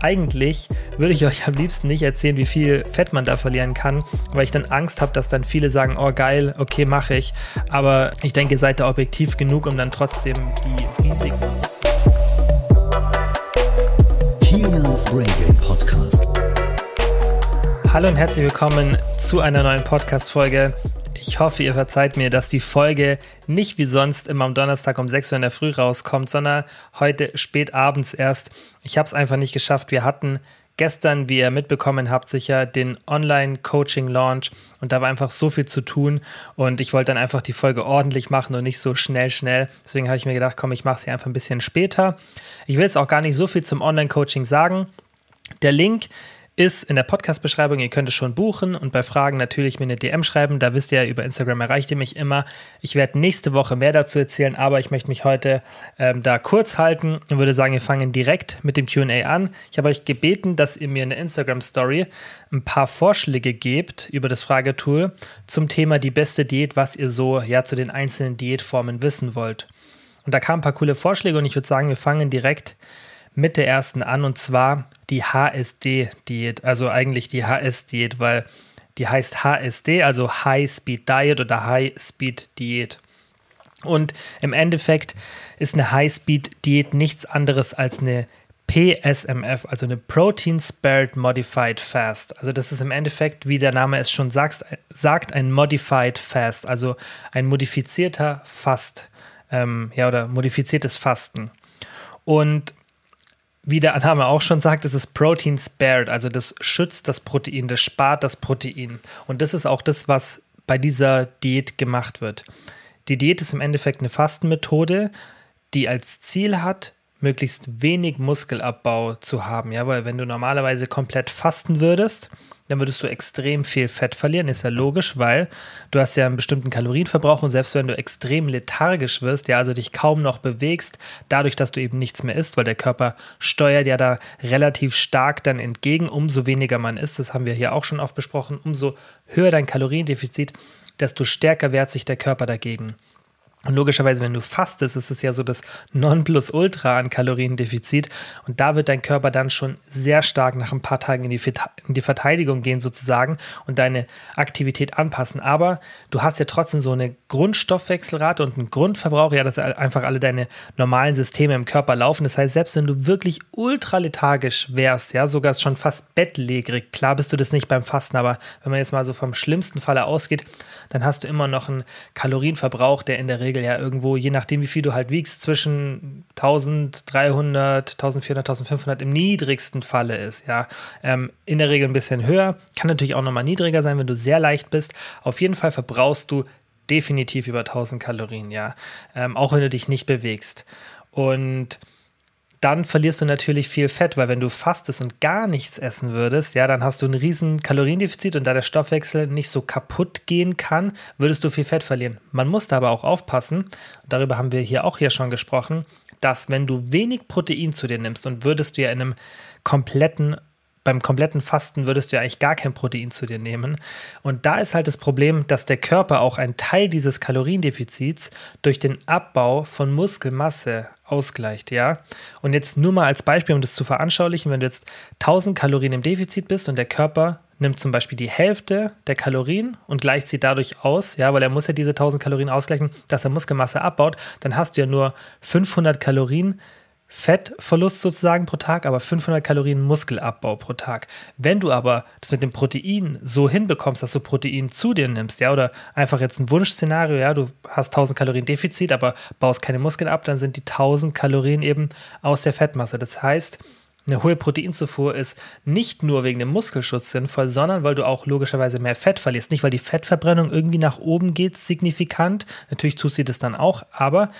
eigentlich würde ich euch am liebsten nicht erzählen, wie viel Fett man da verlieren kann, weil ich dann Angst habe, dass dann viele sagen, oh geil, okay, mache ich. Aber ich denke, ihr seid da objektiv genug, um dann trotzdem die Risiken. Kilians Brain Game Podcast. Hallo und herzlich willkommen zu einer neuen Podcast-Folge. Ich hoffe, ihr verzeiht mir, dass die Folge nicht wie sonst immer am Donnerstag um 6 Uhr in der Früh rauskommt, sondern heute spät abends erst. Ich habe es einfach nicht geschafft. Wir hatten gestern, wie ihr mitbekommen habt, sicher den Online-Coaching-Launch und da war einfach so viel zu tun und ich wollte dann einfach die Folge ordentlich machen und nicht so schnell, schnell. Deswegen habe ich mir gedacht, komm, ich mache sie einfach ein bisschen später. Ich will jetzt auch gar nicht so viel zum Online-Coaching sagen. Der Link ist in der Podcast-Beschreibung. Ihr könnt es schon buchen und bei Fragen natürlich mir eine DM schreiben. Da wisst ihr ja, über Instagram erreicht ihr mich immer. Ich werde nächste Woche mehr dazu erzählen, aber ich möchte mich heute ähm, da kurz halten und würde sagen, wir fangen direkt mit dem QA an. Ich habe euch gebeten, dass ihr mir in der Instagram-Story ein paar Vorschläge gebt über das Fragetool zum Thema die beste Diät, was ihr so ja zu den einzelnen Diätformen wissen wollt. Und da kamen ein paar coole Vorschläge und ich würde sagen, wir fangen direkt mit der ersten an und zwar die HSD-Diät, also eigentlich die HS-Diät, weil die heißt HSD, also High Speed Diet oder High Speed Diät. Und im Endeffekt ist eine High Speed Diät nichts anderes als eine PSMF, also eine Protein Spared Modified Fast. Also das ist im Endeffekt, wie der Name es schon sagt, sagt ein Modified Fast, also ein modifizierter Fast, ähm, ja oder modifiziertes Fasten. Und wie der Name auch schon sagt, es ist Protein spared, also das schützt das Protein, das spart das Protein. Und das ist auch das, was bei dieser Diät gemacht wird. Die Diät ist im Endeffekt eine Fastenmethode, die als Ziel hat, möglichst wenig Muskelabbau zu haben. Ja, weil wenn du normalerweise komplett fasten würdest, dann würdest du extrem viel Fett verlieren. Ist ja logisch, weil du hast ja einen bestimmten Kalorienverbrauch und selbst wenn du extrem lethargisch wirst, ja, also dich kaum noch bewegst, dadurch, dass du eben nichts mehr isst, weil der Körper steuert ja da relativ stark dann entgegen, umso weniger man isst, das haben wir hier auch schon oft besprochen, umso höher dein Kaloriendefizit, desto stärker wehrt sich der Körper dagegen. Und logischerweise, wenn du fastest, ist es ja so das Nonplusultra an Kaloriendefizit. Und da wird dein Körper dann schon sehr stark nach ein paar Tagen in die, in die Verteidigung gehen, sozusagen, und deine Aktivität anpassen. Aber du hast ja trotzdem so eine Grundstoffwechselrate und einen Grundverbrauch, ja, dass einfach alle deine normalen Systeme im Körper laufen. Das heißt, selbst wenn du wirklich ultra lethargisch wärst, ja, sogar schon fast bettlägerig, klar bist du das nicht beim Fasten, aber wenn man jetzt mal so vom schlimmsten Falle ausgeht, dann hast du immer noch einen Kalorienverbrauch, der in der Regel ja irgendwo, je nachdem wie viel du halt wiegst, zwischen 1300, 1400, 1500 im niedrigsten Falle ist. Ja, ähm, in der Regel ein bisschen höher, kann natürlich auch nochmal niedriger sein, wenn du sehr leicht bist. Auf jeden Fall verbrauchst du definitiv über 1000 Kalorien, ja, ähm, auch wenn du dich nicht bewegst. Und dann verlierst du natürlich viel Fett, weil wenn du fastest und gar nichts essen würdest, ja, dann hast du ein riesen Kaloriendefizit und da der Stoffwechsel nicht so kaputt gehen kann, würdest du viel Fett verlieren. Man muss da aber auch aufpassen, darüber haben wir hier auch hier schon gesprochen, dass wenn du wenig Protein zu dir nimmst und würdest du ja in einem kompletten beim kompletten Fasten würdest du ja eigentlich gar kein Protein zu dir nehmen. Und da ist halt das Problem, dass der Körper auch einen Teil dieses Kaloriendefizits durch den Abbau von Muskelmasse ausgleicht, ja. Und jetzt nur mal als Beispiel, um das zu veranschaulichen, wenn du jetzt 1000 Kalorien im Defizit bist und der Körper nimmt zum Beispiel die Hälfte der Kalorien und gleicht sie dadurch aus, ja, weil er muss ja diese 1000 Kalorien ausgleichen, dass er Muskelmasse abbaut, dann hast du ja nur 500 Kalorien Fettverlust sozusagen pro Tag, aber 500 Kalorien Muskelabbau pro Tag. Wenn du aber das mit dem Protein so hinbekommst, dass du Protein zu dir nimmst, ja, oder einfach jetzt ein Wunschszenario, ja, du hast 1000 Kalorien Defizit, aber baust keine Muskeln ab, dann sind die 1000 Kalorien eben aus der Fettmasse. Das heißt, eine hohe Proteinzufuhr ist nicht nur wegen dem Muskelschutz sinnvoll, sondern weil du auch logischerweise mehr Fett verlierst. Nicht, weil die Fettverbrennung irgendwie nach oben geht, signifikant. Natürlich tut sie das dann auch, aber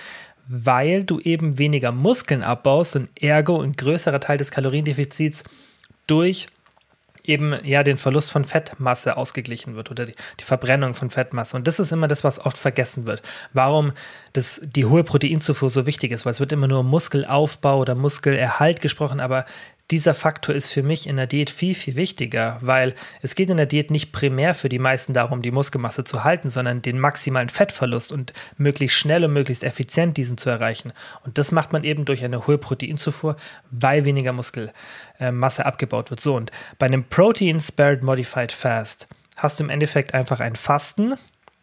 weil du eben weniger Muskeln abbaust und ergo ein größerer Teil des Kaloriendefizits durch eben ja den Verlust von Fettmasse ausgeglichen wird oder die, die, Verbrennung von Fettmasse. Und das ist immer das, was oft vergessen wird. Warum das, die hohe Proteinzufuhr so wichtig ist, weil es wird immer nur Muskelaufbau oder Muskelerhalt gesprochen, aber dieser Faktor ist für mich in der Diät viel, viel wichtiger, weil es geht in der Diät nicht primär für die meisten darum, die Muskelmasse zu halten, sondern den maximalen Fettverlust und möglichst schnell und möglichst effizient diesen zu erreichen. Und das macht man eben durch eine hohe Proteinzufuhr, weil weniger Muskelmasse abgebaut wird. So, und bei einem Protein Spared Modified Fast hast du im Endeffekt einfach ein Fasten,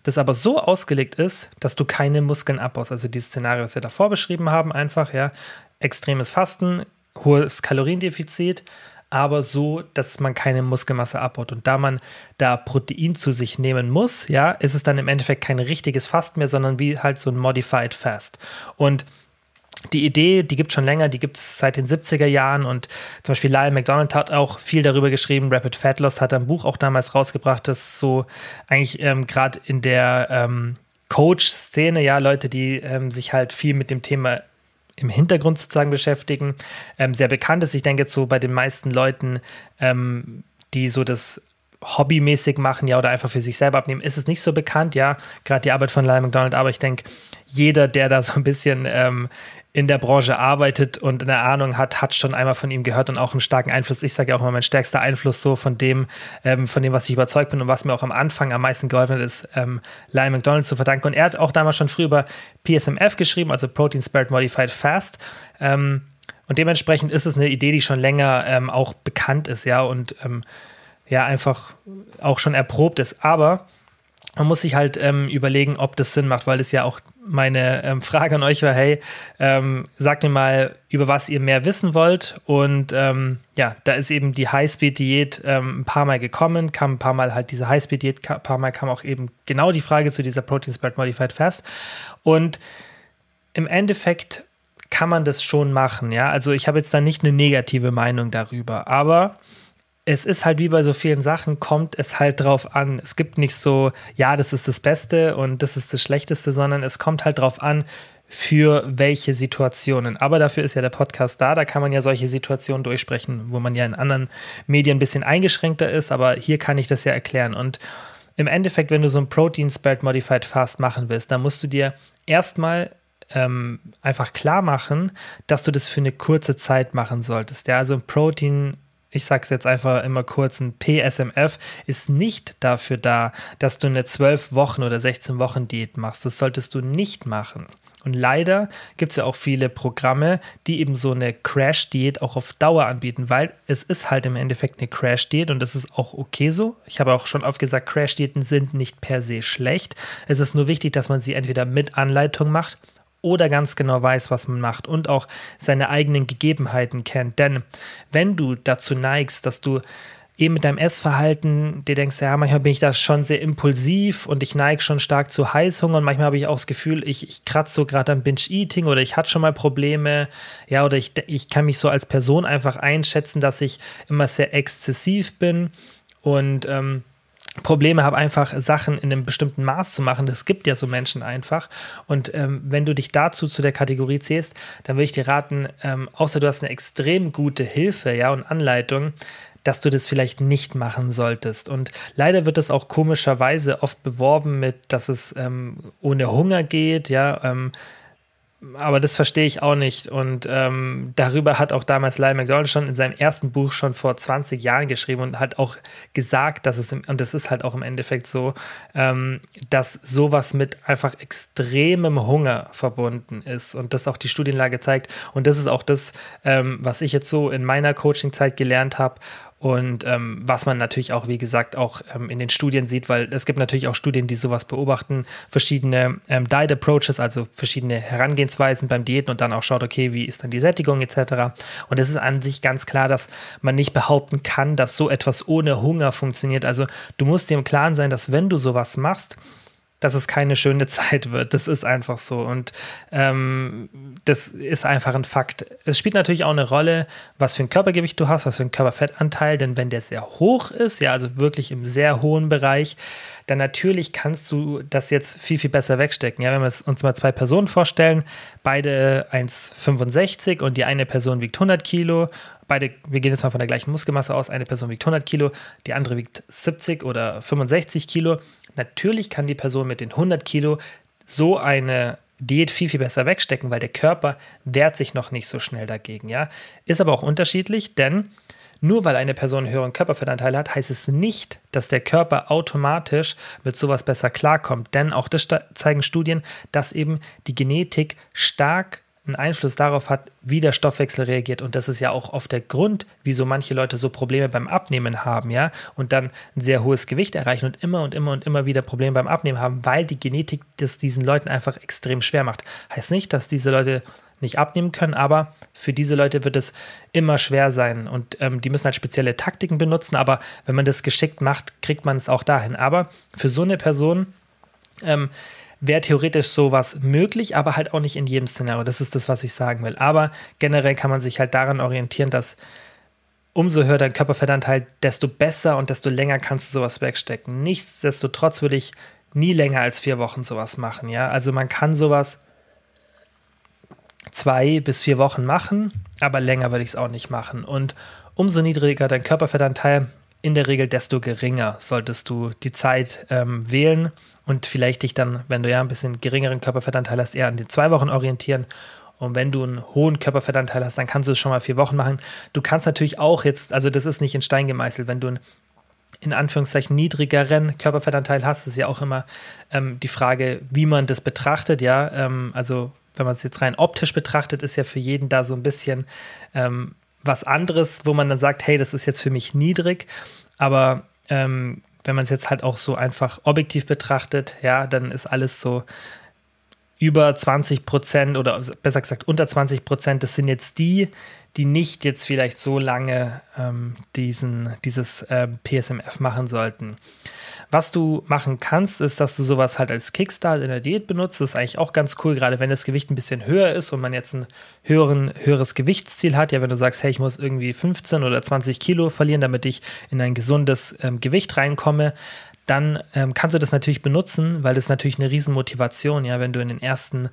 das aber so ausgelegt ist, dass du keine Muskeln abbaust. Also dieses Szenario, was wir davor beschrieben haben, einfach, ja, extremes Fasten, hohes Kaloriendefizit, aber so, dass man keine Muskelmasse abbaut. Und da man da Protein zu sich nehmen muss, ja, ist es dann im Endeffekt kein richtiges Fast mehr, sondern wie halt so ein Modified Fast. Und die Idee, die gibt es schon länger, die gibt es seit den 70er Jahren und zum Beispiel Lyle McDonald hat auch viel darüber geschrieben. Rapid Fat Loss hat ein Buch auch damals rausgebracht, das so eigentlich ähm, gerade in der ähm, Coach-Szene, ja, Leute, die ähm, sich halt viel mit dem Thema im Hintergrund sozusagen beschäftigen, ähm, sehr bekannt ist. Ich denke jetzt so bei den meisten Leuten, ähm, die so das hobbymäßig machen, ja, oder einfach für sich selber abnehmen, ist es nicht so bekannt, ja, gerade die Arbeit von Lyle McDonald, aber ich denke, jeder, der da so ein bisschen ähm, in der Branche arbeitet und eine Ahnung hat, hat schon einmal von ihm gehört und auch einen starken Einfluss. Ich sage ja auch immer, mein stärkster Einfluss so von dem, ähm, von dem, was ich überzeugt bin und was mir auch am Anfang am meisten geholfen hat, ist ähm, Lyle McDonald zu verdanken. Und er hat auch damals schon früh über PSMF geschrieben, also Protein Spared Modified Fast. Ähm, und dementsprechend ist es eine Idee, die schon länger ähm, auch bekannt ist, ja, und ähm, ja, einfach auch schon erprobt ist. Aber man muss sich halt ähm, überlegen, ob das Sinn macht, weil es ja auch meine ähm, Frage an euch war, hey, ähm, sagt mir mal, über was ihr mehr wissen wollt. Und ähm, ja, da ist eben die Highspeed-Diät ähm, ein paar Mal gekommen, kam ein paar Mal halt diese Highspeed-Diät, ein paar Mal kam auch eben genau die Frage zu dieser Protein Spread Modified Fast. Und im Endeffekt kann man das schon machen, ja. Also ich habe jetzt da nicht eine negative Meinung darüber, aber es ist halt wie bei so vielen Sachen, kommt es halt drauf an. Es gibt nicht so, ja, das ist das Beste und das ist das Schlechteste, sondern es kommt halt drauf an, für welche Situationen. Aber dafür ist ja der Podcast da, da kann man ja solche Situationen durchsprechen, wo man ja in anderen Medien ein bisschen eingeschränkter ist, aber hier kann ich das ja erklären. Und im Endeffekt, wenn du so ein Protein Spared Modified Fast machen willst, dann musst du dir erstmal ähm, einfach klar machen, dass du das für eine kurze Zeit machen solltest. Ja, also ein Protein ich sage es jetzt einfach immer kurz, ein PSMF ist nicht dafür da, dass du eine 12 Wochen oder 16 Wochen Diät machst. Das solltest du nicht machen. Und leider gibt es ja auch viele Programme, die eben so eine Crash-Diät auch auf Dauer anbieten, weil es ist halt im Endeffekt eine Crash-Diät und das ist auch okay so. Ich habe auch schon oft gesagt, Crash-Diäten sind nicht per se schlecht. Es ist nur wichtig, dass man sie entweder mit Anleitung macht oder ganz genau weiß, was man macht und auch seine eigenen Gegebenheiten kennt. Denn wenn du dazu neigst, dass du eben mit deinem Essverhalten dir denkst, ja, manchmal bin ich da schon sehr impulsiv und ich neige schon stark zu Heißhunger und manchmal habe ich auch das Gefühl, ich, ich kratze so gerade am Binge-Eating oder ich hatte schon mal Probleme, ja, oder ich, ich kann mich so als Person einfach einschätzen, dass ich immer sehr exzessiv bin und ähm, Probleme habe, einfach Sachen in einem bestimmten Maß zu machen. Das gibt ja so Menschen einfach. Und ähm, wenn du dich dazu zu der Kategorie zählst, dann würde ich dir raten, ähm, außer du hast eine extrem gute Hilfe ja, und Anleitung, dass du das vielleicht nicht machen solltest. Und leider wird das auch komischerweise oft beworben mit, dass es ähm, ohne Hunger geht, ja. Ähm, aber das verstehe ich auch nicht. Und ähm, darüber hat auch damals Lyle McDonald schon in seinem ersten Buch schon vor 20 Jahren geschrieben und hat auch gesagt, dass es, im, und das ist halt auch im Endeffekt so, ähm, dass sowas mit einfach extremem Hunger verbunden ist und das auch die Studienlage zeigt. Und das ist auch das, ähm, was ich jetzt so in meiner Coaching-Zeit gelernt habe und ähm, was man natürlich auch, wie gesagt, auch ähm, in den Studien sieht, weil es gibt natürlich auch Studien, die sowas beobachten, verschiedene ähm, Diet Approaches, also verschiedene Herangehensweisen beim Diäten und dann auch schaut, okay, wie ist dann die Sättigung etc. Und es ist an sich ganz klar, dass man nicht behaupten kann, dass so etwas ohne Hunger funktioniert. Also du musst dir im Klaren sein, dass wenn du sowas machst, dass es keine schöne Zeit wird. Das ist einfach so. Und ähm, das ist einfach ein Fakt. Es spielt natürlich auch eine Rolle, was für ein Körpergewicht du hast, was für ein Körperfettanteil. Denn wenn der sehr hoch ist, ja, also wirklich im sehr hohen Bereich, dann natürlich kannst du das jetzt viel, viel besser wegstecken. Ja, wenn wir uns mal zwei Personen vorstellen, beide 1,65 und die eine Person wiegt 100 Kilo beide, wir gehen jetzt mal von der gleichen Muskelmasse aus, eine Person wiegt 100 Kilo, die andere wiegt 70 oder 65 Kilo. Natürlich kann die Person mit den 100 Kilo so eine Diät viel, viel besser wegstecken, weil der Körper wehrt sich noch nicht so schnell dagegen. Ja? Ist aber auch unterschiedlich, denn nur weil eine Person einen höheren Körperfettanteil hat, heißt es nicht, dass der Körper automatisch mit sowas besser klarkommt. Denn auch das zeigen Studien, dass eben die Genetik stark einen Einfluss darauf hat, wie der Stoffwechsel reagiert. Und das ist ja auch oft der Grund, wieso manche Leute so Probleme beim Abnehmen haben, ja, und dann ein sehr hohes Gewicht erreichen und immer und immer und immer wieder Probleme beim Abnehmen haben, weil die Genetik das diesen Leuten einfach extrem schwer macht. Heißt nicht, dass diese Leute nicht abnehmen können, aber für diese Leute wird es immer schwer sein und ähm, die müssen halt spezielle Taktiken benutzen, aber wenn man das geschickt macht, kriegt man es auch dahin. Aber für so eine Person ähm, wäre theoretisch sowas möglich, aber halt auch nicht in jedem Szenario. Das ist das, was ich sagen will. Aber generell kann man sich halt daran orientieren, dass umso höher dein Körperfettanteil, desto besser und desto länger kannst du sowas wegstecken. Nichtsdestotrotz würde ich nie länger als vier Wochen sowas machen. Ja, also man kann sowas zwei bis vier Wochen machen, aber länger würde ich es auch nicht machen. Und umso niedriger dein Körperfettanteil, in der Regel desto geringer solltest du die Zeit ähm, wählen und vielleicht dich dann, wenn du ja ein bisschen geringeren Körperfettanteil hast, eher an den zwei Wochen orientieren. Und wenn du einen hohen Körperfettanteil hast, dann kannst du es schon mal vier Wochen machen. Du kannst natürlich auch jetzt, also das ist nicht in Stein gemeißelt, wenn du einen in Anführungszeichen niedrigeren Körperfettanteil hast, ist ja auch immer ähm, die Frage, wie man das betrachtet, ja. Ähm, also wenn man es jetzt rein optisch betrachtet, ist ja für jeden da so ein bisschen ähm, was anderes, wo man dann sagt, hey, das ist jetzt für mich niedrig. Aber ähm, wenn man es jetzt halt auch so einfach objektiv betrachtet, ja, dann ist alles so über 20 Prozent oder besser gesagt unter 20 Prozent. Das sind jetzt die, die nicht jetzt vielleicht so lange ähm, diesen, dieses äh, PSMF machen sollten. Was du machen kannst, ist, dass du sowas halt als Kickstart in der Diät benutzt. Das ist eigentlich auch ganz cool, gerade wenn das Gewicht ein bisschen höher ist und man jetzt ein höheren, höheres Gewichtsziel hat. Ja, wenn du sagst, hey, ich muss irgendwie 15 oder 20 Kilo verlieren, damit ich in ein gesundes ähm, Gewicht reinkomme, dann ähm, kannst du das natürlich benutzen, weil das natürlich eine Riesenmotivation, ja, wenn du in den ersten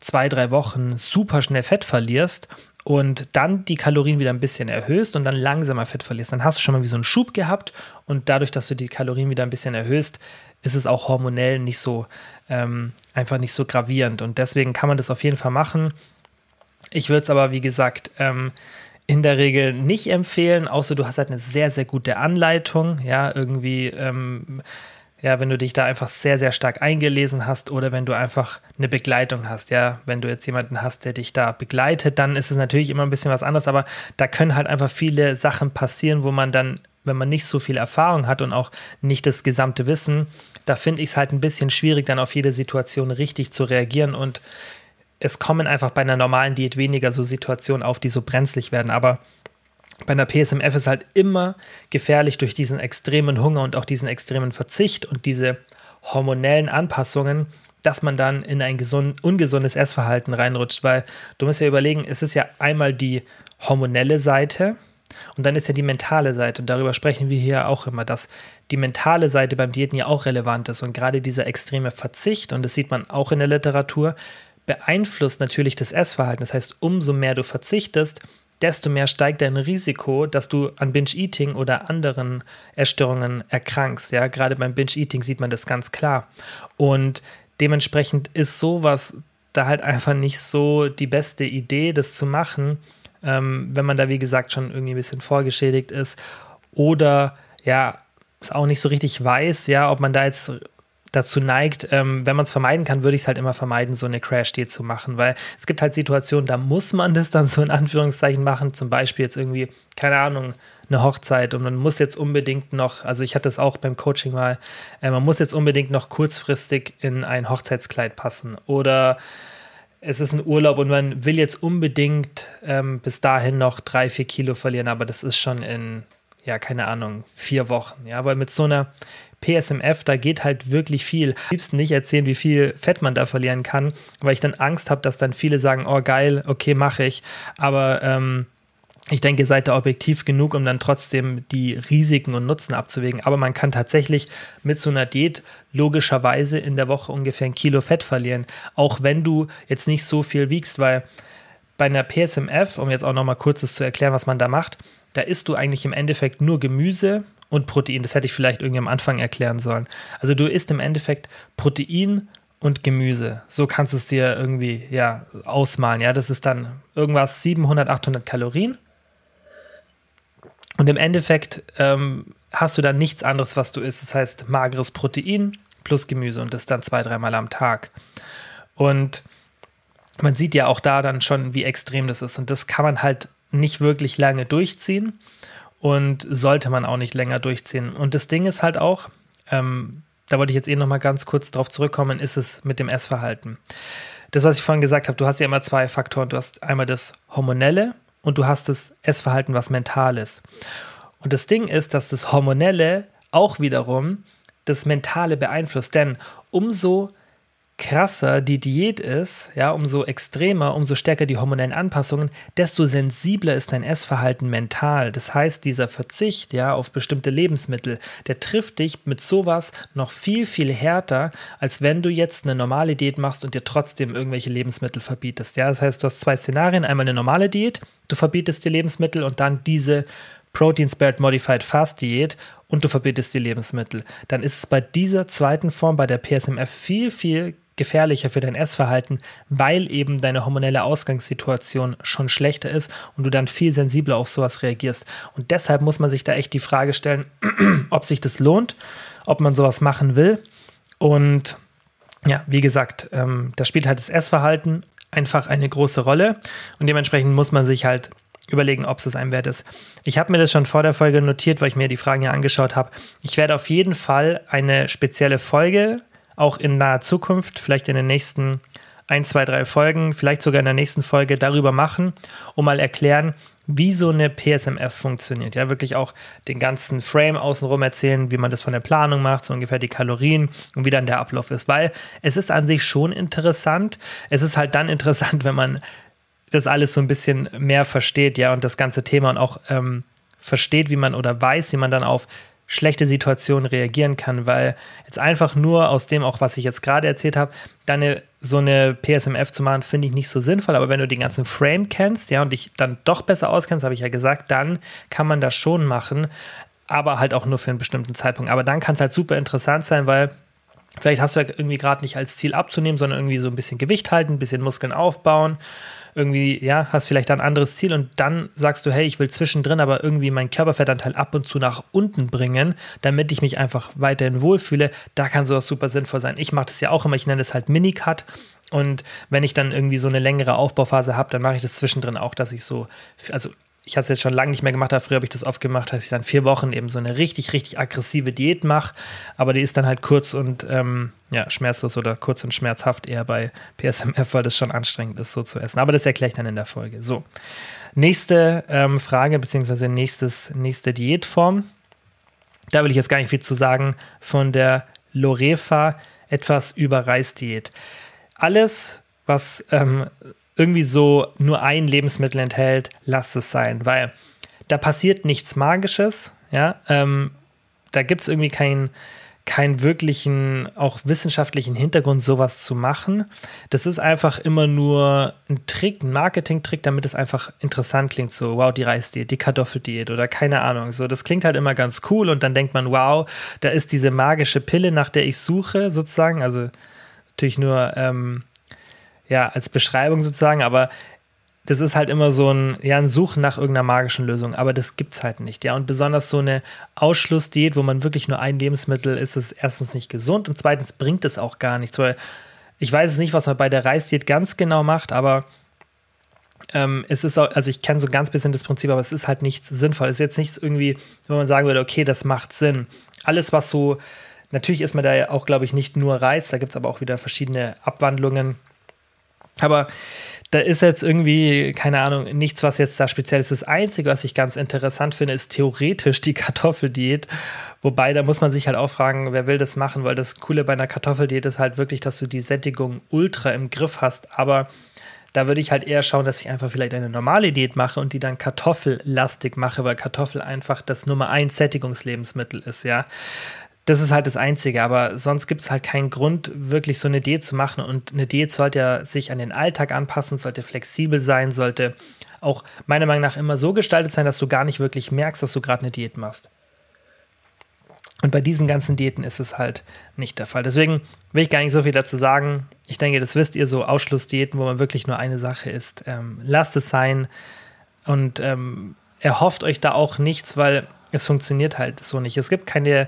zwei, drei Wochen super schnell Fett verlierst und dann die Kalorien wieder ein bisschen erhöhst und dann langsamer Fett verlierst, dann hast du schon mal wie so einen Schub gehabt und dadurch, dass du die Kalorien wieder ein bisschen erhöhst, ist es auch hormonell nicht so ähm, einfach nicht so gravierend und deswegen kann man das auf jeden Fall machen. Ich würde es aber, wie gesagt, ähm, in der Regel nicht empfehlen, außer du hast halt eine sehr, sehr gute Anleitung, ja, irgendwie ähm, ja, wenn du dich da einfach sehr, sehr stark eingelesen hast oder wenn du einfach eine Begleitung hast, ja, wenn du jetzt jemanden hast, der dich da begleitet, dann ist es natürlich immer ein bisschen was anderes, aber da können halt einfach viele Sachen passieren, wo man dann, wenn man nicht so viel Erfahrung hat und auch nicht das gesamte Wissen, da finde ich es halt ein bisschen schwierig, dann auf jede Situation richtig zu reagieren und es kommen einfach bei einer normalen Diät weniger so Situationen auf, die so brenzlig werden, aber bei einer PSMF ist halt immer gefährlich durch diesen extremen Hunger und auch diesen extremen Verzicht und diese hormonellen Anpassungen, dass man dann in ein gesund, ungesundes Essverhalten reinrutscht, weil du musst ja überlegen, es ist ja einmal die hormonelle Seite und dann ist ja die mentale Seite. Und darüber sprechen wir hier auch immer, dass die mentale Seite beim Diäten ja auch relevant ist. Und gerade dieser extreme Verzicht, und das sieht man auch in der Literatur, beeinflusst natürlich das Essverhalten. Das heißt, umso mehr du verzichtest, desto mehr steigt dein Risiko, dass du an Binge-Eating oder anderen Essstörungen erkrankst. Ja, gerade beim Binge-Eating sieht man das ganz klar. Und dementsprechend ist sowas da halt einfach nicht so die beste Idee, das zu machen, ähm, wenn man da, wie gesagt, schon irgendwie ein bisschen vorgeschädigt ist oder ja, es auch nicht so richtig weiß, ja, ob man da jetzt dazu neigt, ähm, wenn man es vermeiden kann, würde ich es halt immer vermeiden, so eine Crash-Diät zu machen, weil es gibt halt Situationen, da muss man das dann so in Anführungszeichen machen, zum Beispiel jetzt irgendwie, keine Ahnung, eine Hochzeit und man muss jetzt unbedingt noch, also ich hatte es auch beim Coaching mal, äh, man muss jetzt unbedingt noch kurzfristig in ein Hochzeitskleid passen oder es ist ein Urlaub und man will jetzt unbedingt ähm, bis dahin noch drei, vier Kilo verlieren, aber das ist schon in, ja, keine Ahnung, vier Wochen, ja, weil mit so einer PSMF, da geht halt wirklich viel. Am liebsten nicht erzählen, wie viel Fett man da verlieren kann, weil ich dann Angst habe, dass dann viele sagen, oh geil, okay, mache ich. Aber ähm, ich denke, seid da objektiv genug, um dann trotzdem die Risiken und Nutzen abzuwägen. Aber man kann tatsächlich mit so einer Diät logischerweise in der Woche ungefähr ein Kilo Fett verlieren. Auch wenn du jetzt nicht so viel wiegst, weil bei einer PSMF, um jetzt auch nochmal kurzes zu erklären, was man da macht, da isst du eigentlich im Endeffekt nur Gemüse und Protein. Das hätte ich vielleicht irgendwie am Anfang erklären sollen. Also du isst im Endeffekt Protein und Gemüse. So kannst du es dir irgendwie ja, ausmalen. Ja, das ist dann irgendwas 700, 800 Kalorien. Und im Endeffekt ähm, hast du dann nichts anderes, was du isst. Das heißt, mageres Protein plus Gemüse und das dann zwei, dreimal am Tag. Und man sieht ja auch da dann schon, wie extrem das ist. Und das kann man halt nicht wirklich lange durchziehen und sollte man auch nicht länger durchziehen. Und das Ding ist halt auch, ähm, da wollte ich jetzt eh noch mal ganz kurz drauf zurückkommen, ist es mit dem Essverhalten. Das, was ich vorhin gesagt habe, du hast ja immer zwei Faktoren. Du hast einmal das Hormonelle und du hast das Essverhalten, was mental ist. Und das Ding ist, dass das Hormonelle auch wiederum das Mentale beeinflusst. Denn umso krasser die Diät ist, ja, umso extremer, umso stärker die hormonellen Anpassungen, desto sensibler ist dein Essverhalten mental. Das heißt, dieser Verzicht, ja, auf bestimmte Lebensmittel, der trifft dich mit sowas noch viel, viel härter, als wenn du jetzt eine normale Diät machst und dir trotzdem irgendwelche Lebensmittel verbietest. Ja, das heißt, du hast zwei Szenarien, einmal eine normale Diät, du verbietest dir Lebensmittel und dann diese Protein Spared Modified Fast Diät und du verbietest die Lebensmittel. Dann ist es bei dieser zweiten Form, bei der PSMF, viel, viel gefährlicher für dein Essverhalten, weil eben deine hormonelle Ausgangssituation schon schlechter ist und du dann viel sensibler auf sowas reagierst. Und deshalb muss man sich da echt die Frage stellen, ob sich das lohnt, ob man sowas machen will. Und ja, wie gesagt, ähm, da spielt halt das Essverhalten einfach eine große Rolle und dementsprechend muss man sich halt überlegen, ob es einem wert ist. Ich habe mir das schon vor der Folge notiert, weil ich mir die Fragen ja angeschaut habe. Ich werde auf jeden Fall eine spezielle Folge auch in naher Zukunft, vielleicht in den nächsten ein, zwei, drei Folgen, vielleicht sogar in der nächsten Folge darüber machen, um mal erklären, wie so eine PSMF funktioniert. Ja, wirklich auch den ganzen Frame außenrum erzählen, wie man das von der Planung macht, so ungefähr die Kalorien und wie dann der Ablauf ist. Weil es ist an sich schon interessant. Es ist halt dann interessant, wenn man das alles so ein bisschen mehr versteht, ja, und das ganze Thema und auch ähm, versteht, wie man oder weiß, wie man dann auf schlechte Situationen reagieren kann, weil jetzt einfach nur aus dem, auch was ich jetzt gerade erzählt habe, dann so eine PSMF zu machen, finde ich nicht so sinnvoll. Aber wenn du den ganzen Frame kennst, ja, und dich dann doch besser auskennst, habe ich ja gesagt, dann kann man das schon machen, aber halt auch nur für einen bestimmten Zeitpunkt. Aber dann kann es halt super interessant sein, weil vielleicht hast du ja irgendwie gerade nicht als Ziel abzunehmen, sondern irgendwie so ein bisschen Gewicht halten, ein bisschen Muskeln aufbauen irgendwie, ja, hast vielleicht ein anderes Ziel und dann sagst du, hey, ich will zwischendrin aber irgendwie meinen Körperfettanteil ab und zu nach unten bringen, damit ich mich einfach weiterhin wohlfühle, da kann sowas super sinnvoll sein. Ich mache das ja auch immer, ich nenne es halt Minicut. Und wenn ich dann irgendwie so eine längere Aufbauphase habe, dann mache ich das zwischendrin auch, dass ich so, also ich habe es jetzt schon lange nicht mehr gemacht, aber früher habe ich das oft gemacht, dass ich dann vier Wochen eben so eine richtig, richtig aggressive Diät mache. Aber die ist dann halt kurz und ähm, ja, schmerzlos oder kurz und schmerzhaft eher bei PSMF, weil das schon anstrengend ist, so zu essen. Aber das erkläre ich dann in der Folge. So. Nächste ähm, Frage, beziehungsweise nächstes, nächste Diätform. Da will ich jetzt gar nicht viel zu sagen. Von der Lorefa etwas über Reisdiät. Alles, was ähm, irgendwie so nur ein Lebensmittel enthält, lasst es sein, weil da passiert nichts Magisches, ja, ähm, da gibt es irgendwie keinen keinen wirklichen, auch wissenschaftlichen Hintergrund, sowas zu machen. Das ist einfach immer nur ein Trick, ein Marketing-Trick, damit es einfach interessant klingt. So, wow, die Reisdiät, die Kartoffeldiät oder keine Ahnung. So, das klingt halt immer ganz cool und dann denkt man, wow, da ist diese magische Pille, nach der ich suche, sozusagen. Also natürlich nur ähm, ja, als Beschreibung sozusagen, aber das ist halt immer so ein, ja, ein Suchen nach irgendeiner magischen Lösung, aber das gibt es halt nicht, ja. Und besonders so eine Ausschlussdiät, wo man wirklich nur ein Lebensmittel isst, ist erstens nicht gesund und zweitens bringt es auch gar nichts, weil ich weiß es nicht, was man bei der Reisdiät ganz genau macht, aber ähm, es ist auch, also ich kenne so ein ganz bisschen das Prinzip, aber es ist halt nichts sinnvoll. Es ist jetzt nichts irgendwie, wo man sagen würde, okay, das macht Sinn. Alles, was so, natürlich ist man da ja auch, glaube ich, nicht nur Reis, da gibt es aber auch wieder verschiedene Abwandlungen aber da ist jetzt irgendwie, keine Ahnung, nichts, was jetzt da speziell ist. Das Einzige, was ich ganz interessant finde, ist theoretisch die Kartoffeldiät. Wobei, da muss man sich halt auch fragen, wer will das machen, weil das Coole bei einer Kartoffeldiät ist halt wirklich, dass du die Sättigung ultra im Griff hast. Aber da würde ich halt eher schauen, dass ich einfach vielleicht eine normale Diät mache und die dann kartoffellastig mache, weil Kartoffel einfach das Nummer 1 Sättigungslebensmittel ist, ja. Das ist halt das Einzige, aber sonst gibt es halt keinen Grund, wirklich so eine Diät zu machen. Und eine Diät sollte ja sich an den Alltag anpassen, sollte flexibel sein, sollte auch meiner Meinung nach immer so gestaltet sein, dass du gar nicht wirklich merkst, dass du gerade eine Diät machst. Und bei diesen ganzen Diäten ist es halt nicht der Fall. Deswegen will ich gar nicht so viel dazu sagen. Ich denke, das wisst ihr, so Ausschlussdiäten, wo man wirklich nur eine Sache isst. Ähm, lasst es sein und ähm, erhofft euch da auch nichts, weil es funktioniert halt so nicht. Es gibt keine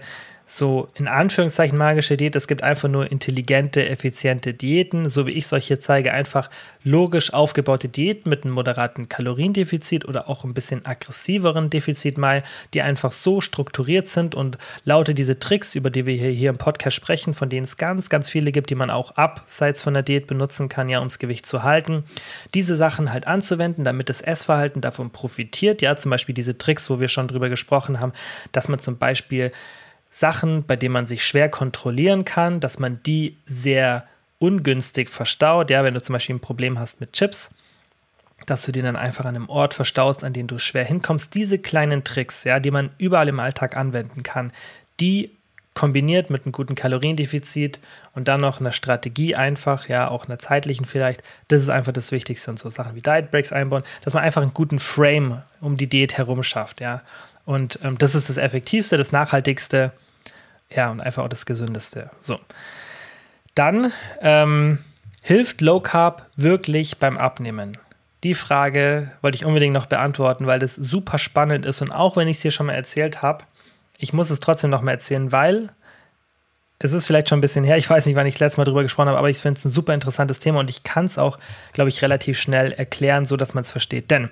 so in Anführungszeichen magische Diät. Es gibt einfach nur intelligente, effiziente Diäten, so wie ich es euch hier zeige, einfach logisch aufgebaute Diäten mit einem moderaten Kaloriendefizit oder auch ein bisschen aggressiveren Defizit mal, die einfach so strukturiert sind und lauter diese Tricks, über die wir hier, hier im Podcast sprechen, von denen es ganz, ganz viele gibt, die man auch abseits von der Diät benutzen kann, ja, ums Gewicht zu halten. Diese Sachen halt anzuwenden, damit das Essverhalten davon profitiert, ja, zum Beispiel diese Tricks, wo wir schon drüber gesprochen haben, dass man zum Beispiel Sachen, bei denen man sich schwer kontrollieren kann, dass man die sehr ungünstig verstaut. Ja, wenn du zum Beispiel ein Problem hast mit Chips, dass du die dann einfach an einem Ort verstaust, an den du schwer hinkommst. Diese kleinen Tricks, ja, die man überall im Alltag anwenden kann, die kombiniert mit einem guten Kaloriendefizit und dann noch einer Strategie einfach, ja, auch einer zeitlichen vielleicht, das ist einfach das Wichtigste und so Sachen wie Diet Breaks einbauen, dass man einfach einen guten Frame um die Diät herum schafft, ja. Und ähm, das ist das Effektivste, das Nachhaltigste, ja, und einfach auch das Gesündeste. So. Dann ähm, hilft Low Carb wirklich beim Abnehmen? Die Frage wollte ich unbedingt noch beantworten, weil das super spannend ist. Und auch wenn ich es hier schon mal erzählt habe, ich muss es trotzdem noch mal erzählen, weil es ist vielleicht schon ein bisschen her, ich weiß nicht, wann ich das letzte Mal drüber gesprochen habe, aber ich finde es ein super interessantes Thema und ich kann es auch, glaube ich, relativ schnell erklären, so dass man es versteht. Denn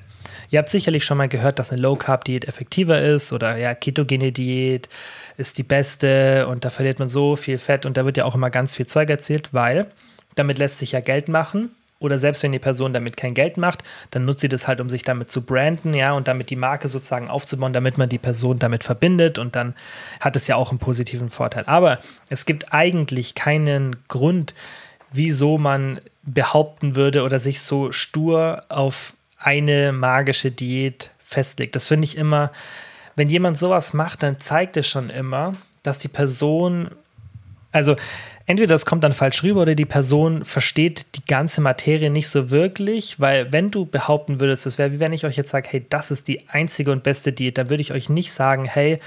ihr habt sicherlich schon mal gehört, dass eine Low-Carb-Diät effektiver ist oder ja, ketogene Diät ist die beste und da verliert man so viel Fett und da wird ja auch immer ganz viel Zeug erzählt, weil damit lässt sich ja Geld machen oder selbst wenn die Person damit kein Geld macht, dann nutzt sie das halt, um sich damit zu branden, ja, und damit die Marke sozusagen aufzubauen, damit man die Person damit verbindet und dann hat es ja auch einen positiven Vorteil. Aber es gibt eigentlich keinen Grund, wieso man behaupten würde oder sich so stur auf eine magische Diät festlegt. Das finde ich immer, wenn jemand sowas macht, dann zeigt es schon immer, dass die Person, also entweder das kommt dann falsch rüber oder die Person versteht die ganze Materie nicht so wirklich, weil wenn du behaupten würdest, das wäre wie wenn ich euch jetzt sage, hey, das ist die einzige und beste Diät, dann würde ich euch nicht sagen, hey,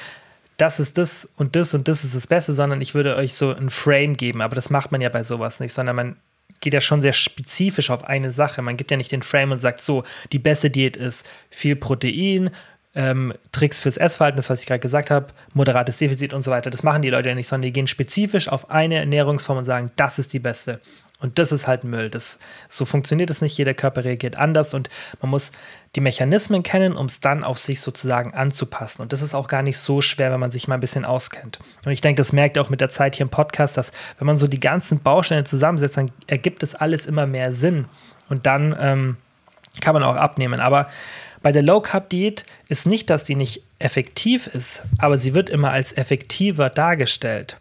das ist das und das und das ist das Beste, sondern ich würde euch so ein Frame geben. Aber das macht man ja bei sowas nicht, sondern man geht ja schon sehr spezifisch auf eine Sache. Man gibt ja nicht den Frame und sagt so, die beste Diät ist viel Protein, ähm, Tricks fürs Essverhalten, das, was ich gerade gesagt habe, moderates Defizit und so weiter. Das machen die Leute ja nicht, sondern die gehen spezifisch auf eine Ernährungsform und sagen, das ist die beste. Und das ist halt Müll. Das, so funktioniert es nicht. Jeder Körper reagiert anders und man muss die Mechanismen kennen, um es dann auf sich sozusagen anzupassen. Und das ist auch gar nicht so schwer, wenn man sich mal ein bisschen auskennt. Und ich denke, das merkt ihr auch mit der Zeit hier im Podcast, dass wenn man so die ganzen Bausteine zusammensetzt, dann ergibt es alles immer mehr Sinn. Und dann ähm, kann man auch abnehmen. Aber bei der Low Carb Diät ist nicht, dass die nicht effektiv ist, aber sie wird immer als effektiver dargestellt.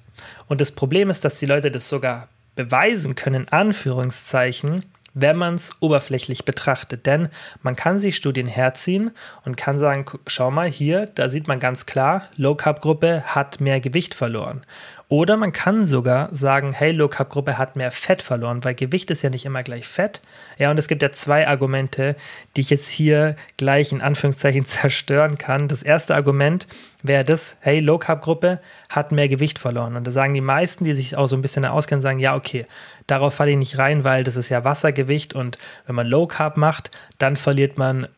Und das Problem ist, dass die Leute das sogar beweisen können, Anführungszeichen, wenn man es oberflächlich betrachtet. Denn man kann sich Studien herziehen und kann sagen, schau mal hier, da sieht man ganz klar, Low Carb Gruppe hat mehr Gewicht verloren. Oder man kann sogar sagen, hey, Low Carb Gruppe hat mehr Fett verloren, weil Gewicht ist ja nicht immer gleich Fett. Ja, und es gibt ja zwei Argumente, die ich jetzt hier gleich in Anführungszeichen zerstören kann. Das erste Argument wäre das, hey, Low Carb Gruppe hat mehr Gewicht verloren. Und da sagen die meisten, die sich auch so ein bisschen auskennen, sagen, ja, okay, darauf falle ich nicht rein, weil das ist ja Wassergewicht und wenn man Low Carb macht, dann verliert man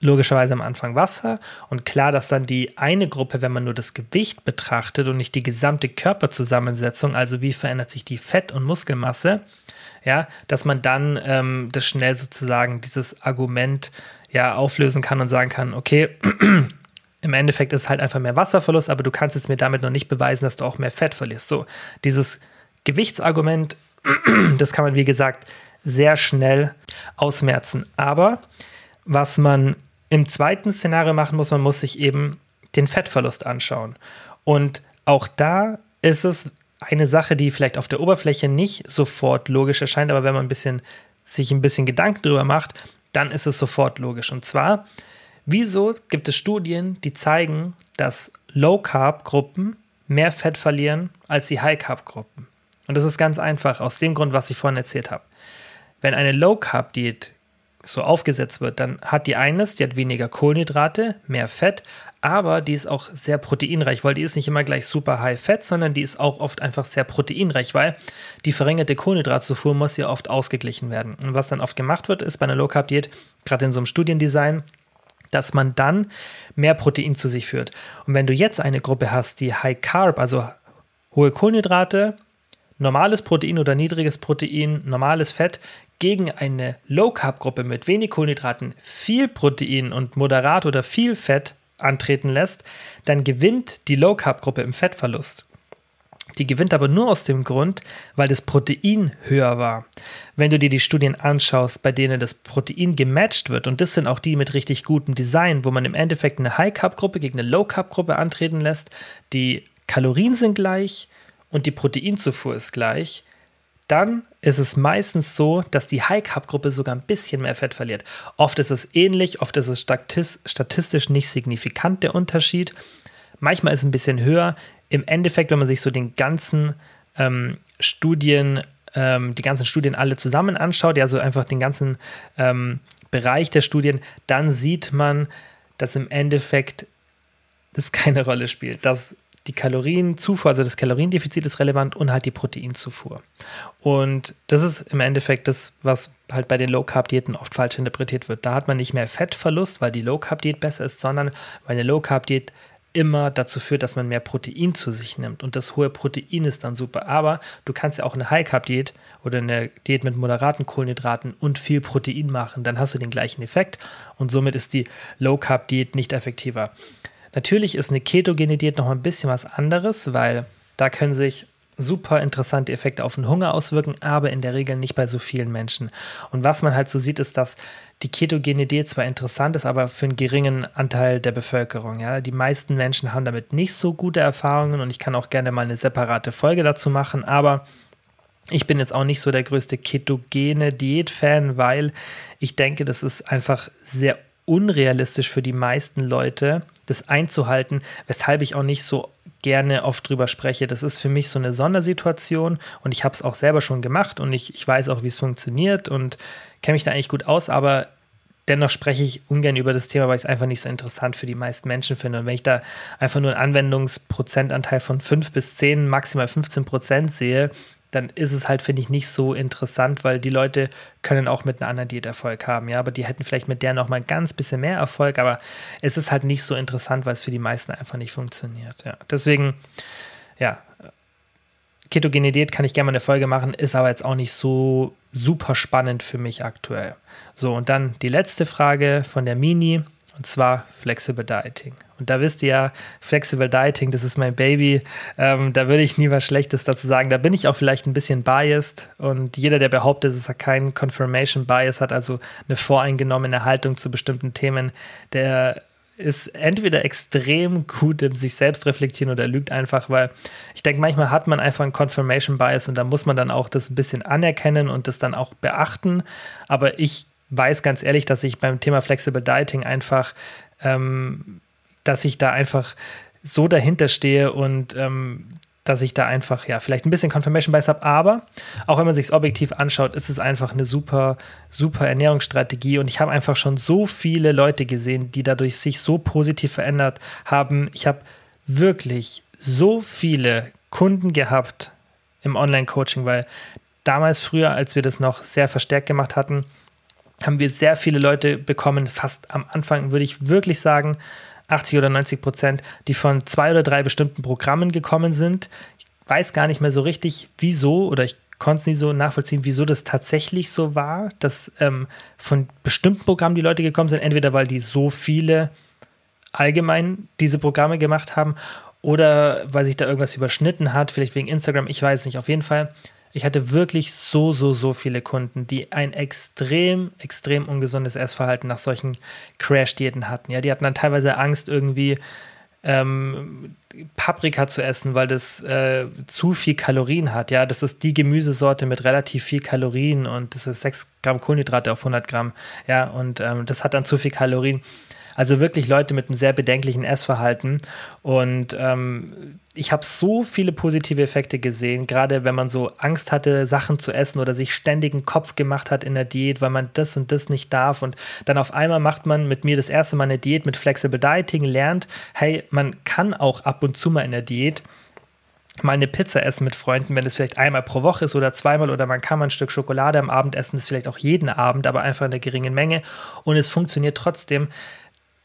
logischerweise am Anfang Wasser und klar, dass dann die eine Gruppe, wenn man nur das Gewicht betrachtet und nicht die gesamte Körperzusammensetzung, also wie verändert sich die Fett- und Muskelmasse, ja, dass man dann ähm, das schnell sozusagen dieses Argument ja auflösen kann und sagen kann, okay, im Endeffekt ist es halt einfach mehr Wasserverlust, aber du kannst es mir damit noch nicht beweisen, dass du auch mehr Fett verlierst. So, dieses Gewichtsargument, das kann man, wie gesagt, sehr schnell ausmerzen. Aber was man im zweiten Szenario machen muss, man muss sich eben den Fettverlust anschauen. Und auch da ist es eine Sache, die vielleicht auf der Oberfläche nicht sofort logisch erscheint, aber wenn man ein bisschen, sich ein bisschen Gedanken drüber macht, dann ist es sofort logisch. Und zwar, wieso gibt es Studien, die zeigen, dass Low-Carb-Gruppen mehr Fett verlieren als die High-Carb-Gruppen? Und das ist ganz einfach, aus dem Grund, was ich vorhin erzählt habe. Wenn eine Low-Carb-Diät so aufgesetzt wird, dann hat die eines, die hat weniger Kohlenhydrate, mehr Fett, aber die ist auch sehr proteinreich, weil die ist nicht immer gleich super high fat, sondern die ist auch oft einfach sehr proteinreich, weil die verringerte Kohlenhydratzufuhr muss ja oft ausgeglichen werden. Und was dann oft gemacht wird, ist bei einer Low Carb Diät, gerade in so einem Studiendesign, dass man dann mehr Protein zu sich führt. Und wenn du jetzt eine Gruppe hast, die High Carb, also hohe Kohlenhydrate, normales Protein oder niedriges Protein, normales Fett, gegen eine Low Carb Gruppe mit wenig Kohlenhydraten, viel Protein und moderat oder viel Fett, antreten lässt, dann gewinnt die Low Carb Gruppe im Fettverlust. Die gewinnt aber nur aus dem Grund, weil das Protein höher war. Wenn du dir die Studien anschaust, bei denen das Protein gematcht wird, und das sind auch die mit richtig gutem Design, wo man im Endeffekt eine High-Carb-Gruppe gegen eine Low-Carb-Gruppe antreten lässt, die Kalorien sind gleich und die Proteinzufuhr ist gleich, dann ist es meistens so, dass die High-Carb-Gruppe sogar ein bisschen mehr Fett verliert. Oft ist es ähnlich, oft ist es statistisch nicht signifikant der Unterschied. Manchmal ist es ein bisschen höher. Im Endeffekt, wenn man sich so den ganzen ähm, Studien, ähm, die ganzen Studien alle zusammen anschaut, ja, so einfach den ganzen ähm, Bereich der Studien, dann sieht man, dass im Endeffekt das keine Rolle spielt, dass die Kalorienzufuhr, also das Kaloriendefizit ist relevant und halt die Proteinzufuhr. Und das ist im Endeffekt das, was halt bei den Low-Carb-Diäten oft falsch interpretiert wird. Da hat man nicht mehr Fettverlust, weil die Low-Carb-Diät besser ist, sondern weil eine Low-Carb-Diät immer dazu führt, dass man mehr Protein zu sich nimmt. Und das hohe Protein ist dann super. Aber du kannst ja auch eine High-Carb-Diät oder eine Diät mit moderaten Kohlenhydraten und viel Protein machen. Dann hast du den gleichen Effekt und somit ist die Low-Carb-Diät nicht effektiver. Natürlich ist eine ketogene Diät noch ein bisschen was anderes, weil da können sich super interessante Effekte auf den Hunger auswirken, aber in der Regel nicht bei so vielen Menschen. Und was man halt so sieht, ist, dass die ketogene Diät zwar interessant ist, aber für einen geringen Anteil der Bevölkerung. Ja, die meisten Menschen haben damit nicht so gute Erfahrungen und ich kann auch gerne mal eine separate Folge dazu machen, aber ich bin jetzt auch nicht so der größte ketogene Diät-Fan, weil ich denke, das ist einfach sehr unrealistisch für die meisten Leute, das einzuhalten, weshalb ich auch nicht so gerne oft drüber spreche. Das ist für mich so eine Sondersituation und ich habe es auch selber schon gemacht und ich, ich weiß auch, wie es funktioniert und kenne mich da eigentlich gut aus, aber dennoch spreche ich ungern über das Thema, weil ich es einfach nicht so interessant für die meisten Menschen finde. Und wenn ich da einfach nur einen Anwendungsprozentanteil von 5 bis 10, maximal 15 Prozent sehe, dann ist es halt, finde ich, nicht so interessant, weil die Leute können auch mit einer anderen Diät Erfolg haben, ja, aber die hätten vielleicht mit der noch mal ein ganz bisschen mehr Erfolg, aber es ist halt nicht so interessant, weil es für die meisten einfach nicht funktioniert, ja. Deswegen, ja, ketogene Diät kann ich gerne mal eine Folge machen, ist aber jetzt auch nicht so super spannend für mich aktuell. So, und dann die letzte Frage von der Mini, und zwar Flexible Dieting. Und da wisst ihr ja, Flexible Dieting, das ist mein Baby. Ähm, da würde ich nie was Schlechtes dazu sagen. Da bin ich auch vielleicht ein bisschen biased. Und jeder, der behauptet, dass er keinen Confirmation Bias hat, also eine voreingenommene Haltung zu bestimmten Themen, der ist entweder extrem gut im sich selbst reflektieren oder lügt einfach, weil ich denke, manchmal hat man einfach einen Confirmation Bias und da muss man dann auch das ein bisschen anerkennen und das dann auch beachten. Aber ich weiß ganz ehrlich, dass ich beim Thema Flexible Dieting einfach, ähm, dass ich da einfach so dahinter stehe und ähm, dass ich da einfach, ja, vielleicht ein bisschen Confirmation Bias habe, aber auch wenn man sich es objektiv anschaut, ist es einfach eine super, super Ernährungsstrategie. Und ich habe einfach schon so viele Leute gesehen, die dadurch sich so positiv verändert haben. Ich habe wirklich so viele Kunden gehabt im Online-Coaching, weil damals früher, als wir das noch sehr verstärkt gemacht hatten, haben wir sehr viele Leute bekommen, fast am Anfang würde ich wirklich sagen, 80 oder 90 Prozent, die von zwei oder drei bestimmten Programmen gekommen sind. Ich weiß gar nicht mehr so richtig, wieso oder ich konnte es nie so nachvollziehen, wieso das tatsächlich so war, dass ähm, von bestimmten Programmen die Leute gekommen sind, entweder weil die so viele allgemein diese Programme gemacht haben oder weil sich da irgendwas überschnitten hat, vielleicht wegen Instagram, ich weiß nicht. Auf jeden Fall ich hatte wirklich so, so, so viele Kunden, die ein extrem, extrem ungesundes Essverhalten nach solchen Crash-Diäten hatten. Ja, die hatten dann teilweise Angst, irgendwie ähm, Paprika zu essen, weil das äh, zu viel Kalorien hat. Ja, das ist die Gemüsesorte mit relativ viel Kalorien und das ist 6 Gramm Kohlenhydrate auf 100 Gramm. Ja, und ähm, das hat dann zu viel Kalorien. Also wirklich Leute mit einem sehr bedenklichen Essverhalten. Und ähm, ich habe so viele positive Effekte gesehen, gerade wenn man so Angst hatte, Sachen zu essen oder sich ständig einen Kopf gemacht hat in der Diät, weil man das und das nicht darf. Und dann auf einmal macht man mit mir das erste Mal eine Diät mit Flexible Dieting, lernt, hey, man kann auch ab und zu mal in der Diät mal eine Pizza essen mit Freunden, wenn es vielleicht einmal pro Woche ist oder zweimal oder man kann mal ein Stück Schokolade am Abend essen, das vielleicht auch jeden Abend, aber einfach in einer geringen Menge und es funktioniert trotzdem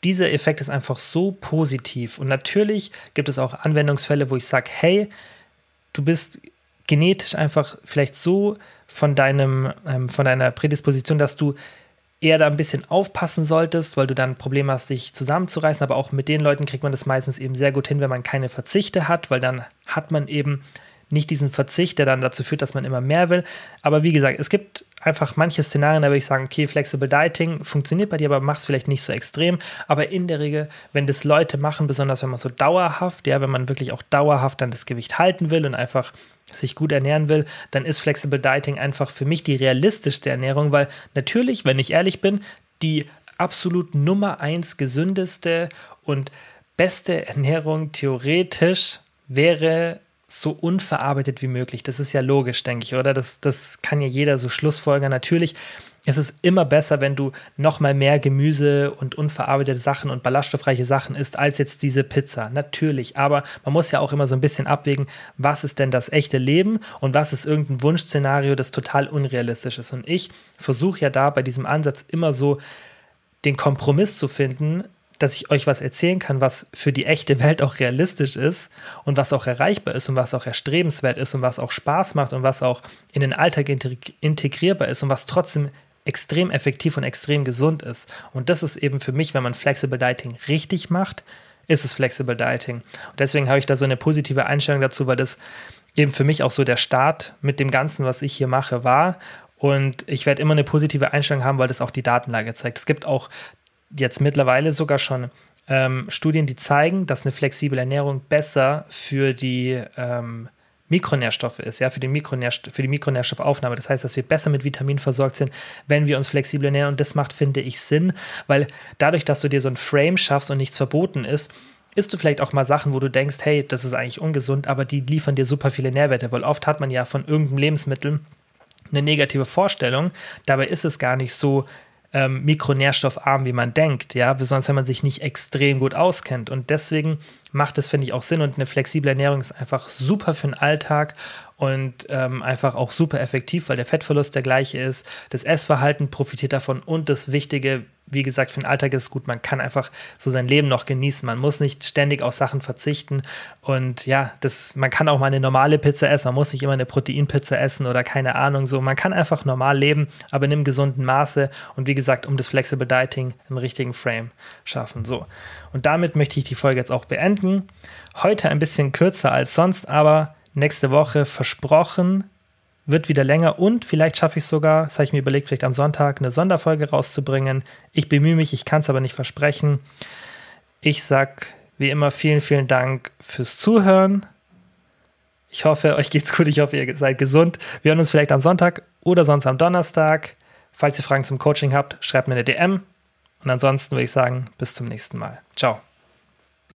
dieser Effekt ist einfach so positiv. Und natürlich gibt es auch Anwendungsfälle, wo ich sage, hey, du bist genetisch einfach vielleicht so von deinem, ähm, von deiner Prädisposition, dass du eher da ein bisschen aufpassen solltest, weil du dann Probleme hast, dich zusammenzureißen. Aber auch mit den Leuten kriegt man das meistens eben sehr gut hin, wenn man keine Verzichte hat, weil dann hat man eben nicht diesen Verzicht, der dann dazu führt, dass man immer mehr will. Aber wie gesagt, es gibt einfach manche Szenarien, da würde ich sagen, okay, Flexible Dieting funktioniert bei dir, aber mach es vielleicht nicht so extrem. Aber in der Regel, wenn das Leute machen, besonders wenn man so dauerhaft, ja, wenn man wirklich auch dauerhaft dann das Gewicht halten will und einfach sich gut ernähren will, dann ist Flexible Dieting einfach für mich die realistischste Ernährung, weil natürlich, wenn ich ehrlich bin, die absolut Nummer eins gesündeste und beste Ernährung theoretisch wäre so unverarbeitet wie möglich. Das ist ja logisch, denke ich, oder? Das, das kann ja jeder so schlussfolgern. Natürlich ist es immer besser, wenn du noch mal mehr Gemüse und unverarbeitete Sachen und ballaststoffreiche Sachen isst, als jetzt diese Pizza. Natürlich. Aber man muss ja auch immer so ein bisschen abwägen, was ist denn das echte Leben und was ist irgendein Wunschszenario, das total unrealistisch ist. Und ich versuche ja da bei diesem Ansatz immer so den Kompromiss zu finden, dass ich euch was erzählen kann, was für die echte Welt auch realistisch ist und was auch erreichbar ist und was auch erstrebenswert ist und was auch Spaß macht und was auch in den Alltag integrierbar ist und was trotzdem extrem effektiv und extrem gesund ist. Und das ist eben für mich, wenn man Flexible Dieting richtig macht, ist es Flexible Dieting. Und deswegen habe ich da so eine positive Einstellung dazu, weil das eben für mich auch so der Start mit dem Ganzen, was ich hier mache, war. Und ich werde immer eine positive Einstellung haben, weil das auch die Datenlage zeigt. Es gibt auch jetzt mittlerweile sogar schon ähm, Studien, die zeigen, dass eine flexible Ernährung besser für die ähm, Mikronährstoffe ist, ja, für die, Mikronährst für die Mikronährstoffaufnahme. Das heißt, dass wir besser mit Vitaminen versorgt sind, wenn wir uns flexibel ernähren. Und das macht, finde ich, Sinn, weil dadurch, dass du dir so ein Frame schaffst und nichts verboten ist, isst du vielleicht auch mal Sachen, wo du denkst, hey, das ist eigentlich ungesund, aber die liefern dir super viele Nährwerte, weil oft hat man ja von irgendeinem Lebensmittel eine negative Vorstellung. Dabei ist es gar nicht so ähm, mikronährstoffarm, wie man denkt, ja, besonders wenn man sich nicht extrem gut auskennt. Und deswegen macht es, finde ich, auch Sinn und eine flexible Ernährung ist einfach super für den Alltag und ähm, einfach auch super effektiv, weil der Fettverlust der gleiche ist. Das Essverhalten profitiert davon und das Wichtige, wie gesagt, für den Alltag ist es gut, man kann einfach so sein Leben noch genießen. Man muss nicht ständig auf Sachen verzichten. Und ja, das, man kann auch mal eine normale Pizza essen. Man muss nicht immer eine Proteinpizza essen oder keine Ahnung so. Man kann einfach normal leben, aber in einem gesunden Maße. Und wie gesagt, um das Flexible Dieting einen richtigen Frame schaffen. So. Und damit möchte ich die Folge jetzt auch beenden. Heute ein bisschen kürzer als sonst, aber nächste Woche versprochen wird wieder länger und vielleicht schaffe ich es sogar, das habe ich mir überlegt, vielleicht am Sonntag eine Sonderfolge rauszubringen. Ich bemühe mich, ich kann es aber nicht versprechen. Ich sage wie immer vielen, vielen Dank fürs Zuhören. Ich hoffe, euch geht's gut. Ich hoffe, ihr seid gesund. Wir hören uns vielleicht am Sonntag oder sonst am Donnerstag. Falls ihr Fragen zum Coaching habt, schreibt mir eine DM. Und ansonsten würde ich sagen, bis zum nächsten Mal. Ciao.